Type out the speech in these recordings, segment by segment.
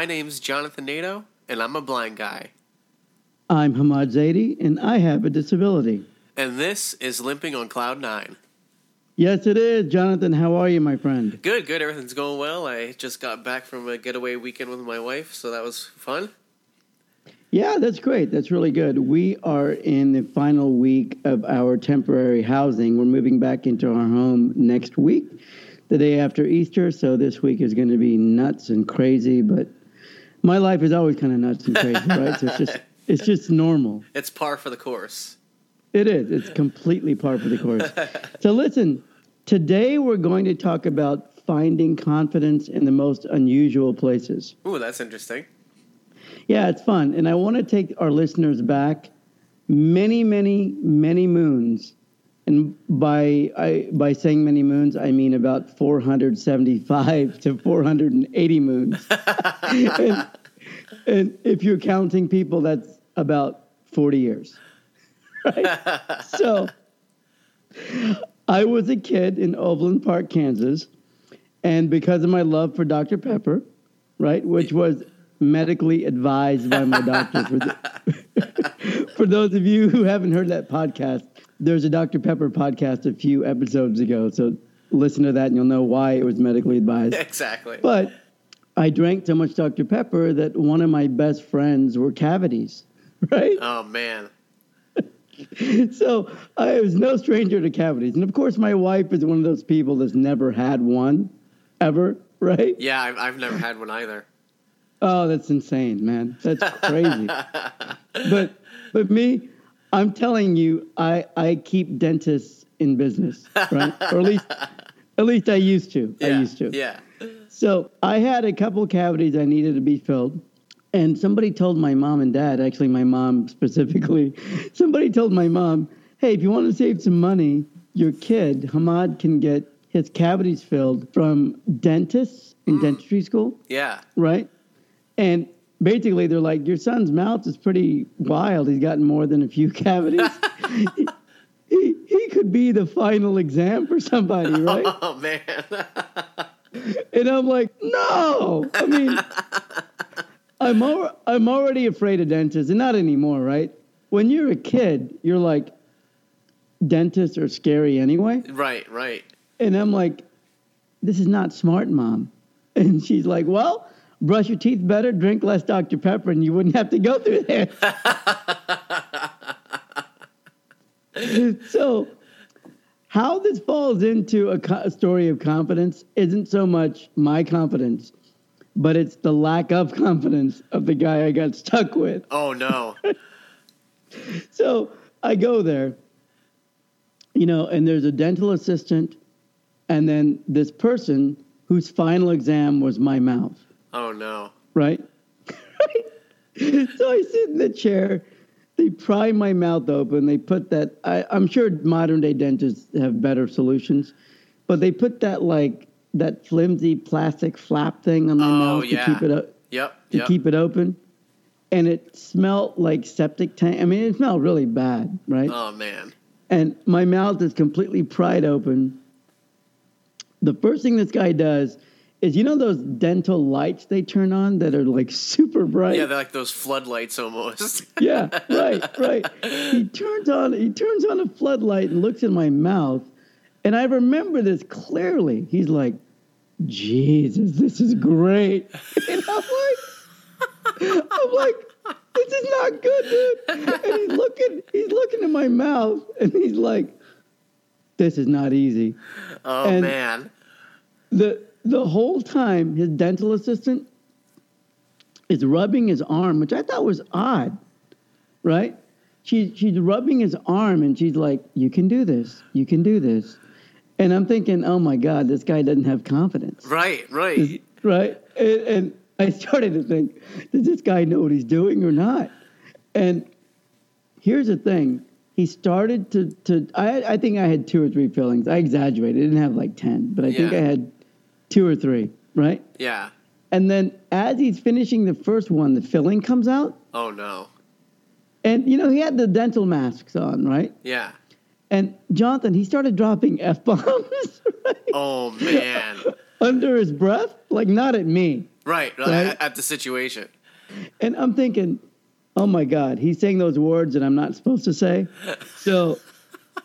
My name's Jonathan Nato, and I'm a blind guy. I'm Hamad Zaidi, and I have a disability. And this is Limping on Cloud Nine. Yes, it is. Jonathan, how are you, my friend? Good, good. Everything's going well. I just got back from a getaway weekend with my wife, so that was fun. Yeah, that's great. That's really good. We are in the final week of our temporary housing. We're moving back into our home next week, the day after Easter. So this week is going to be nuts and crazy, but my life is always kind of nuts and crazy, right? So it's just it's just normal. It's par for the course. It is. It's completely par for the course. so listen, today we're going to talk about finding confidence in the most unusual places. Ooh, that's interesting. Yeah, it's fun. And I want to take our listeners back many, many, many moons. And by I, by saying many moons, I mean about 475 to 480 moons. and, and if you're counting people, that's about 40 years. Right? so I was a kid in Overland Park, Kansas. And because of my love for Dr. Pepper, right, which was medically advised by my doctor. For, the, for those of you who haven't heard that podcast, there's a Dr. Pepper podcast a few episodes ago. So listen to that and you'll know why it was medically advised. Exactly. But I drank so much Dr. Pepper that one of my best friends were cavities, right? Oh, man. so I was no stranger to cavities. And of course, my wife is one of those people that's never had one ever, right? Yeah, I've, I've never had one either. Oh, that's insane, man. That's crazy. but but me, I'm telling you, I I keep dentists in business, right? or at least at least I used to. Yeah, I used to. Yeah. So I had a couple cavities I needed to be filled. And somebody told my mom and dad, actually my mom specifically, somebody told my mom, hey, if you want to save some money, your kid, Hamad, can get his cavities filled from dentists in mm. dentistry school, Yeah. right? And basically, they're like, your son's mouth is pretty wild. He's gotten more than a few cavities. he, he, he could be the final exam for somebody, right? Oh, man. And I'm like, no. I mean, I'm al- I'm already afraid of dentists, and not anymore, right? When you're a kid, you're like, dentists are scary anyway. right, right. And I'm like, this is not smart, mom. And she's like, well, brush your teeth better, drink less Dr. Pepper, and you wouldn't have to go through that. so, how this falls into a, co- a story of confidence isn't so much my confidence, but it's the lack of confidence of the guy I got stuck with. Oh, no. So I go there, you know, and there's a dental assistant, and then this person whose final exam was my mouth, Oh, no. right? so I sit in the chair. They pry my mouth open. They put that. I, I'm sure modern day dentists have better solutions, but they put that like that flimsy plastic flap thing on my Oh, mouth yeah. to keep it up Yep. to yep. keep it open. And it smelled like septic tank. I mean, it smelled really bad, right? Oh, man. And my mouth is completely pried open. The first thing this guy does is, you know, those dental lights they turn on that are like super bright. Yeah, they're like those floodlights almost. yeah, right, right. He turns on he turns on a floodlight and looks in my mouth, and I remember this clearly. He's like, "Jesus, this is great," and I'm like, "I'm like, this is not good, dude." And he's looking, he's looking in my mouth, and he's like, "This is not easy." oh, And- man. the the whole time his dental assistant is rubbing his arm, which I thought was odd, right? She, she's rubbing his arm and she's like, You can do this. You can do this. And I'm thinking, Oh my God, this guy doesn't have confidence, Right, right. right? And, and I started to think, Does this guy know what he's doing or not? And here's the thing. He started to, to I, I think I had two or three fillings. I exaggerated. I didn't have like 10, but I think I had two or three, right? Yeah. And then as he's finishing the first one, the filling comes out. Oh, no. And, you know, he had the dental masks on, right? Yeah. And Jonathan, he started dropping F bombs right? Oh, man. under his breath, like not at me. Right, Right? At, at the situation. And I'm thinking, oh my God, he's saying those words that I'm not supposed to say. So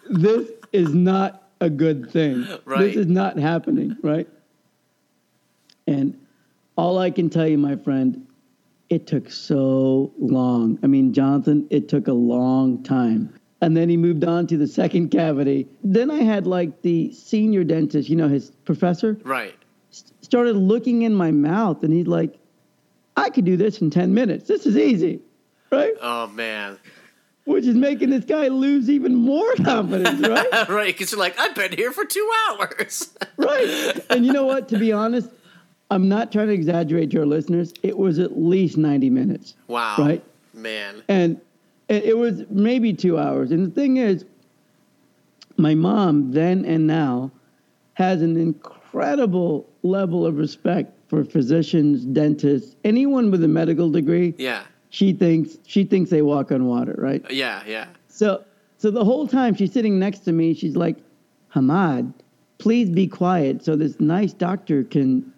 this is not a good thing. Right. This is not happening, right? And all I can tell you, my friend, it took so long. I mean, Jonathan, it took a long time. And then he moved on to the second cavity. Then I had like the senior dentist, you know, his professor, Right. started looking in my mouth and he's like, I could do this in 10 minutes. This is easy, right? Oh man. Which is making this guy lose even more confidence, right? right, because you're like, I've been here for two hours. right. And you know what? To be honest, I'm not trying to exaggerate to our listeners. It was at least 90 minutes, wow. right? Man. And it it was maybe two hours. And the thing is, my mom then and now has an incredible level of respect for physicians, dentists, anyone with a medical degree. Yeah. She thinks she thinks they walk on water, right? Uh, yeah, yeah. So so the whole time she's sitting next to me, she's like, Hamad, please be quiet so this nice doctor can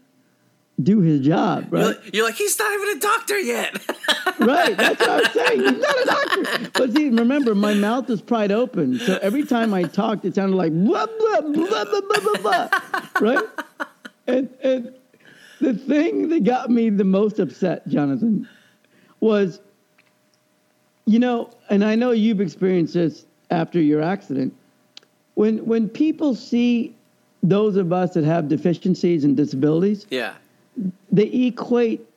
do his job, You're, right? like, you're like, he's not even a doctor yet. right. That's what I'm saying. He's not a doctor. But see, remember, my mouth is pried open. So every time I talked, it sounded like blah, blah, blah, blah, blah, blah, blah. Right? And, and the thing that got me the most upset, Jonathan, was, you know, and I know you've experienced this after your accident. When, when people see those of us that have deficiencies and disabilities, yeah. They equate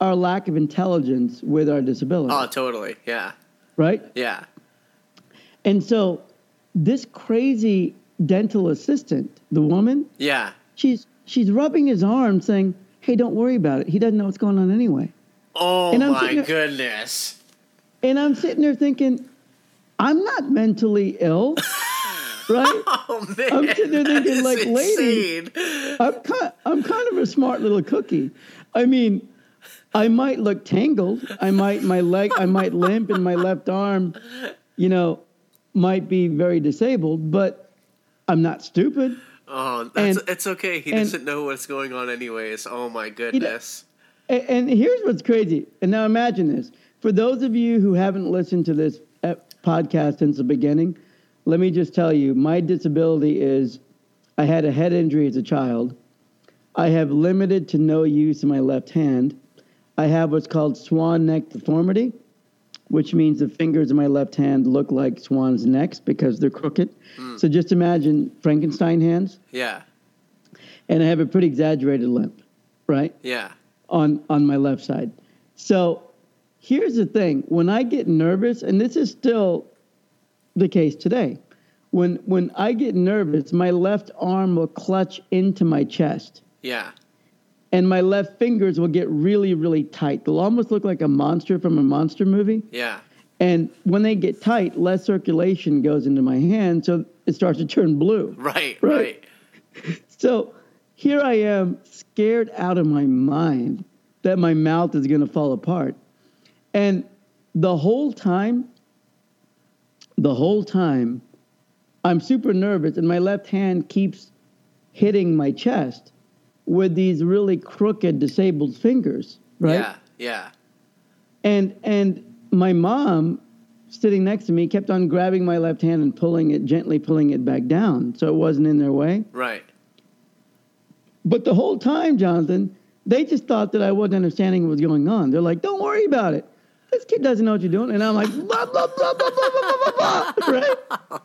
our lack of intelligence with our disability, Oh, totally. Yeah. right? Yeah. And so this crazy dental assistant, the woman, Yeah. she's she's rubbing his arm saying, "Hey, don't worry about it. He doesn't know what's going on anyway." Oh my there- goodness. And I'm sitting there thinking, "I'm not mentally ill." right? Oh man. I'm sitting there thinking, like, lady. I'm kind, I'm kind of a smart little cookie. I mean, I might look tangled. I might my leg, I might limp, and my left arm, you know, might be very disabled. But I'm not stupid. Oh, that's And- it's okay. He and- doesn't know what's going on anyways. Oh my goodness. And, and here's what's crazy. And now imagine this: for those of you who haven't listened to this uh, podcast since the beginning, let me just tell you, my disability is I had a head injury as a child. I have limited to no use in my left hand. I have what's called swan neck deformity, which means the fingers in my left hand look like swan's necks because they're crooked. Hmm. So just imagine Frankenstein hands, Yeah. and I have a pretty exaggerated limp, right? Yeah. on on my left side. So here's the thing: when I get nervous, and this is still the case today, when when I get nervous, my left arm will clutch into my chest, Yeah. and my left fingers will get really really tight. They'll almost look like a monster from a monster movie. Yeah. And when they get tight, less circulation goes into my hand, so it starts to turn blue. Right. Right. Right. So here I am, scared out of my mind that my mouth is going to fall apart. And the whole time, the whole time, I'm super nervous, and my left hand keeps hitting my chest with these really crooked, disabled fingers, right? Yeah. Yeah. And and my mom sitting next to me kept on grabbing my left hand and pulling it gently pulling it back down so it wasn't in their way. Right. But the whole time, Jonathan, they just thought that I wasn't understanding what was going on. They're like, "Don't worry about it. This kid doesn't know what you're doing." And I'm like, "Blah blah blah blah blah blah blah blah," right?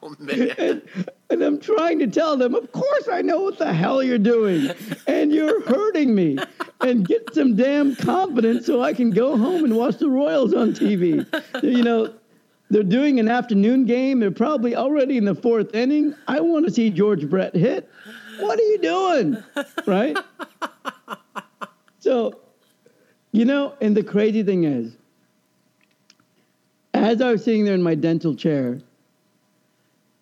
Oh man. And, and I'm trying to tell them, "Of course I know what the hell you're doing, and you're hurting me." And get some damn confidence so I can go home and watch the Royals on TV. You know, they're doing an afternoon game. They're probably already in the fourth inning. I want to see George Brett hit. What are you doing? Right? So, you know, and the crazy thing is, as I was sitting there in my dental chair,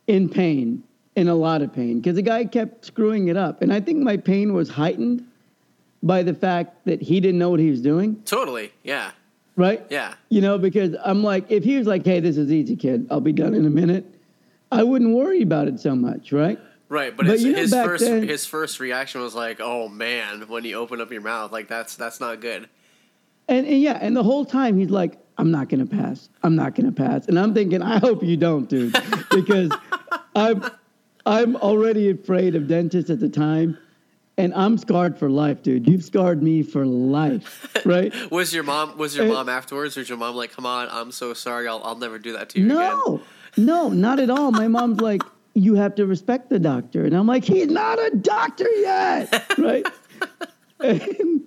in pain, in a lot of pain, because the guy kept screwing it up. And I think my pain was heightened by the fact that he didn't know what he was doing, Totally. Yeah. right? Yeah. You know, because I'm like, if he was like, hey, this is easy, kid, I'll be done in a minute, I wouldn't worry about it so much, right? Right, but, But his, you know, his first then- his first reaction was like, "Oh man!" When you open up your mouth, like that's that's not good. And, and yeah, and the whole time he's like, I'm not gonna pass. I'm not gonna pass. And I'm thinking, I hope you don't, dude, because I'm I'm already afraid of dentists at the time, and I'm scarred for life, dude. You've scarred me for life, right? Was your mom was your Uh, mom afterwards? Was your mom like, "Come on, I'm so sorry. I'll I'll never do that to you again." No, no, not at all. My mom's like, you have to respect the doctor, and I'm like, he's not a doctor yet, right? and,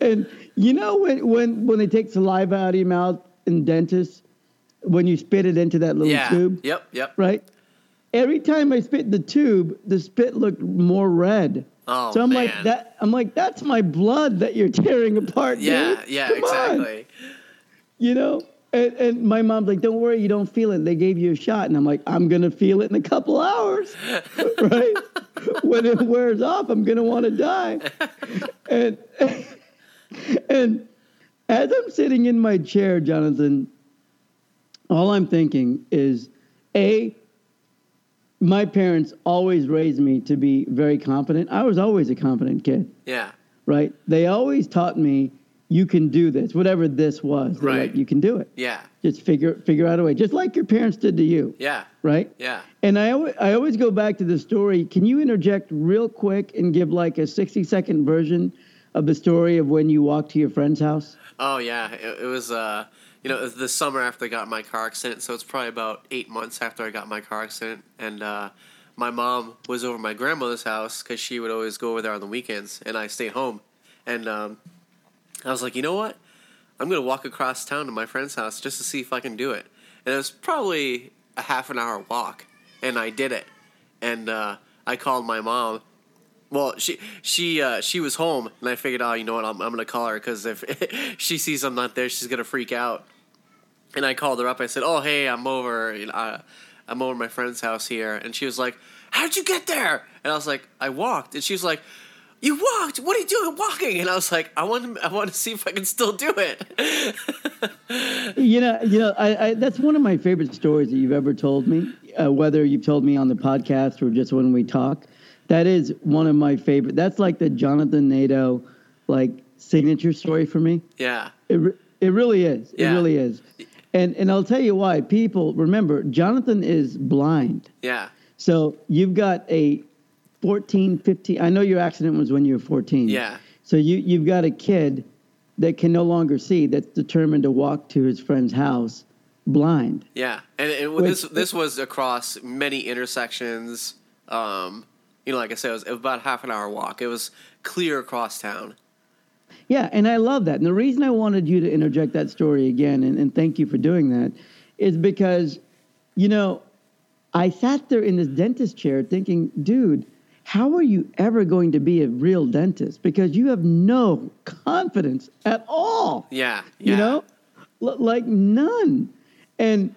and you know when when when they take saliva out of your mouth in dentists, when you spit it into that little Yeah. tube, Yep. Yep. right? Every time I spit the tube, the spit looked more red. Oh so I'm man. like that. I'm like, that's my blood that you're tearing apart. Yeah. dude. Yeah. Come on." exactly. you know and, and my mom's like don't worry you don't feel it they gave you a shot and i'm like i'm gonna feel it in a couple hours right when it wears off i'm gonna want to die and and as i'm sitting in my chair jonathan all i'm thinking is a my parents always raised me to be very confident i was always a confident kid Yeah. right? They always taught me you can do this, whatever this was. They're Right. like, you can do it. Yeah. Just figure figure out a way, just like your parents did to you, Yeah. right? Yeah. And I always, I always go back to the story. Can you interject real quick and give like a sixty second version of the story of when you walked to your friend's house? Oh yeah. It, it was uh you know it was the summer after I got my car accident, so it's probably about eight months after I got my car accident, and uh, my mom was over my grandmother's house because she would always go over there on the weekends, and I stayed home, and um, I was like, you know what? I'm gonna walk across town to my friend's house just to see if I can do it. And it was probably a half an hour walk, and I did it. And uh, I called my mom. Well, she she uh, she was home, and I figured, oh, you know what? I'm, I'm gonna call her because if she sees I'm not there, she's gonna freak out. And I called her up. I said, "Oh, hey, I'm over. You know, uh, I'm over my friend's house here." And she was like, "How'd you get there?" And I was like, "I walked." And she was like, "You walked? What are you doing walking?" And I was like, "I want to, I want to see if I can still do it." You know, you know, I, I, that's one of my favorite stories that you've ever told me. Uh, whether you've told me on the podcast or just when we talk, that is one of my favorite. That's like the Jonathan Nato, like signature story for me. yeah, It it really is. It really is. And and I'll tell you why. People remember Jonathan is blind. yeah, So you've got a 14, 15. I know your accident was when you were 14. yeah, So you you've got a kid that can no longer see that's determined to walk to his friend's house blind. yeah. And, and Wait. this this was across many intersections. Um, you know, like I said, it was about a half an hour walk. It was clear across town. Yeah, and I love that. And the reason I wanted you to interject that story again, and, and thank you for doing that, is because, you know, I sat there in this dentist chair thinking, dude, how are you ever going to be a real dentist? Because you have no confidence at all. Yeah, yeah. You know, L- like none. And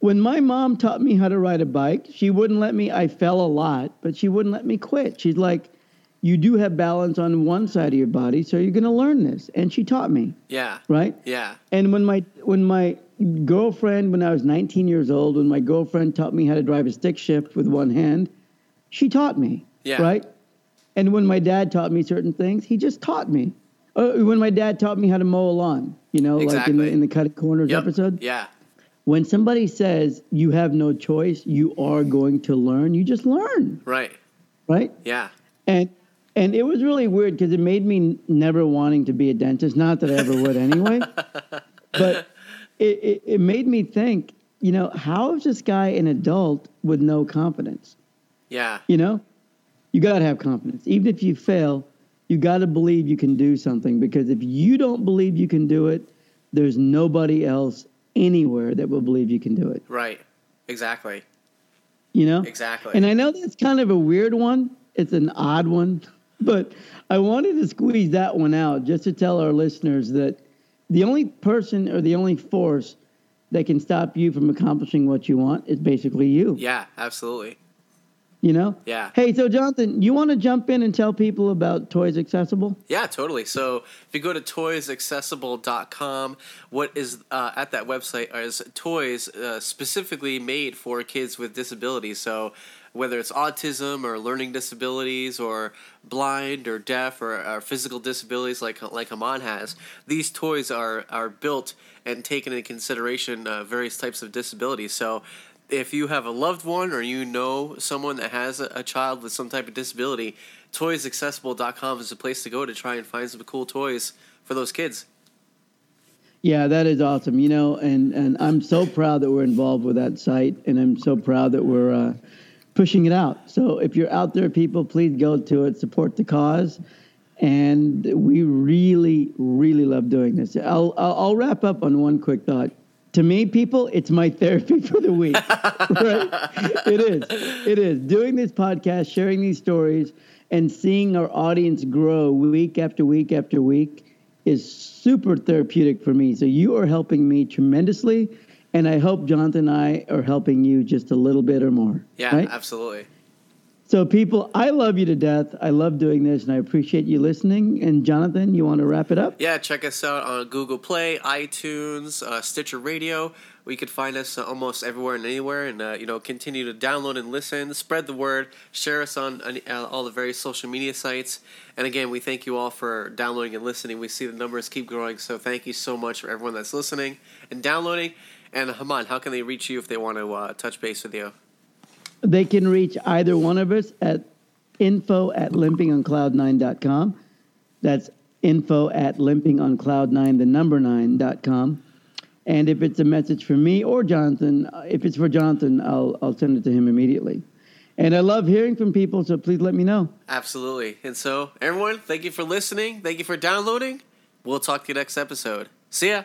when my mom taught me how to ride a bike, she wouldn't let me, I fell a lot, but she wouldn't let me quit. She's like, you do have balance on one side of your body, so you're going to learn this. And she taught me, Yeah, right? yeah, And when my when my girlfriend, when I was 19 years old, when my girlfriend taught me how to drive a stick shift with one hand, she taught me, Yeah. right? And when my dad taught me certain things, he just taught me. Uh, when my dad taught me how to mow a lawn, you know, like in the in the cutting corners Yep. episode. Yeah, When somebody says you have no choice, you are going to learn. You just learn, right. right? Yeah, And and it was really weird because it made me never wanting to be a dentist. Not that I ever would anyway, but it, it, it made me think. You know, how is this guy an adult with no confidence? yeah, You know, you got to have confidence. Even if you fail, you got to believe you can do something because if you don't believe you can do it, there's nobody else anywhere that will believe you can do it. right. Exactly, You know? exactly. And I know that's kind of a weird one. It's an odd one, but I wanted to squeeze that one out just to tell our listeners that the only person or the only force that can stop you from accomplishing what you want is basically you. yeah, absolutely. You know? Yeah. Hey, so Jonathan, you want to jump in and tell people about Toys Accessible? Yeah, totally. So if you go to toysaccessible.com, what is uh, at that website is toys uh, specifically made for kids with disabilities. So whether it's autism or learning disabilities or blind or deaf or, or physical disabilities like like Hamad has, these toys are are built and taken into consideration uh, various types of disabilities. So if you have a loved one or you know someone that has a, a child with some type of disability, toysaccessible.com is a place to go to try and find some cool toys for those kids. Yeah, that is awesome. You know, and, and I'm so proud that we're involved with that site, and I'm so proud that we're uh, pushing it out. So if you're out there, people, please go to it, support the cause. And we really, really love doing this. I'll, I'll, I'll wrap up on one quick thought to me, people, it's my therapy for the week. right? It is. It is. Doing this podcast, sharing these stories, and seeing our audience grow week after week after week is super therapeutic for me. So you are helping me tremendously. And I hope Jonathan and I are helping you just a little bit or more. Yeah, right? absolutely. So, people, I love you to death. I love doing this, and I appreciate you listening. And Jonathan, you want to wrap it up? Yeah, check us out on Google Play, iTunes, uh, Stitcher Radio. We could find us uh, almost everywhere and anywhere, and uh, you know, continue to download and listen, spread the word, share us on uh, all the various social media sites. And again, we thank you all for downloading and listening. We see the numbers keep growing, so thank you so much for everyone that's listening and downloading. And Hamad, how can they reach you if they want to uh, touch base with you? They can reach either one of us at info at limpingoncloud9.com. That's info at limpingoncloud9, the number 9.com. And if it's a message for me or Jonathan, uh, if it's for Jonathan, I'll, I'll send it to him immediately. And I love hearing from people, so please let me know. Absolutely. And so, everyone, thank you for listening. Thank you for downloading. We'll talk to you next episode. See ya.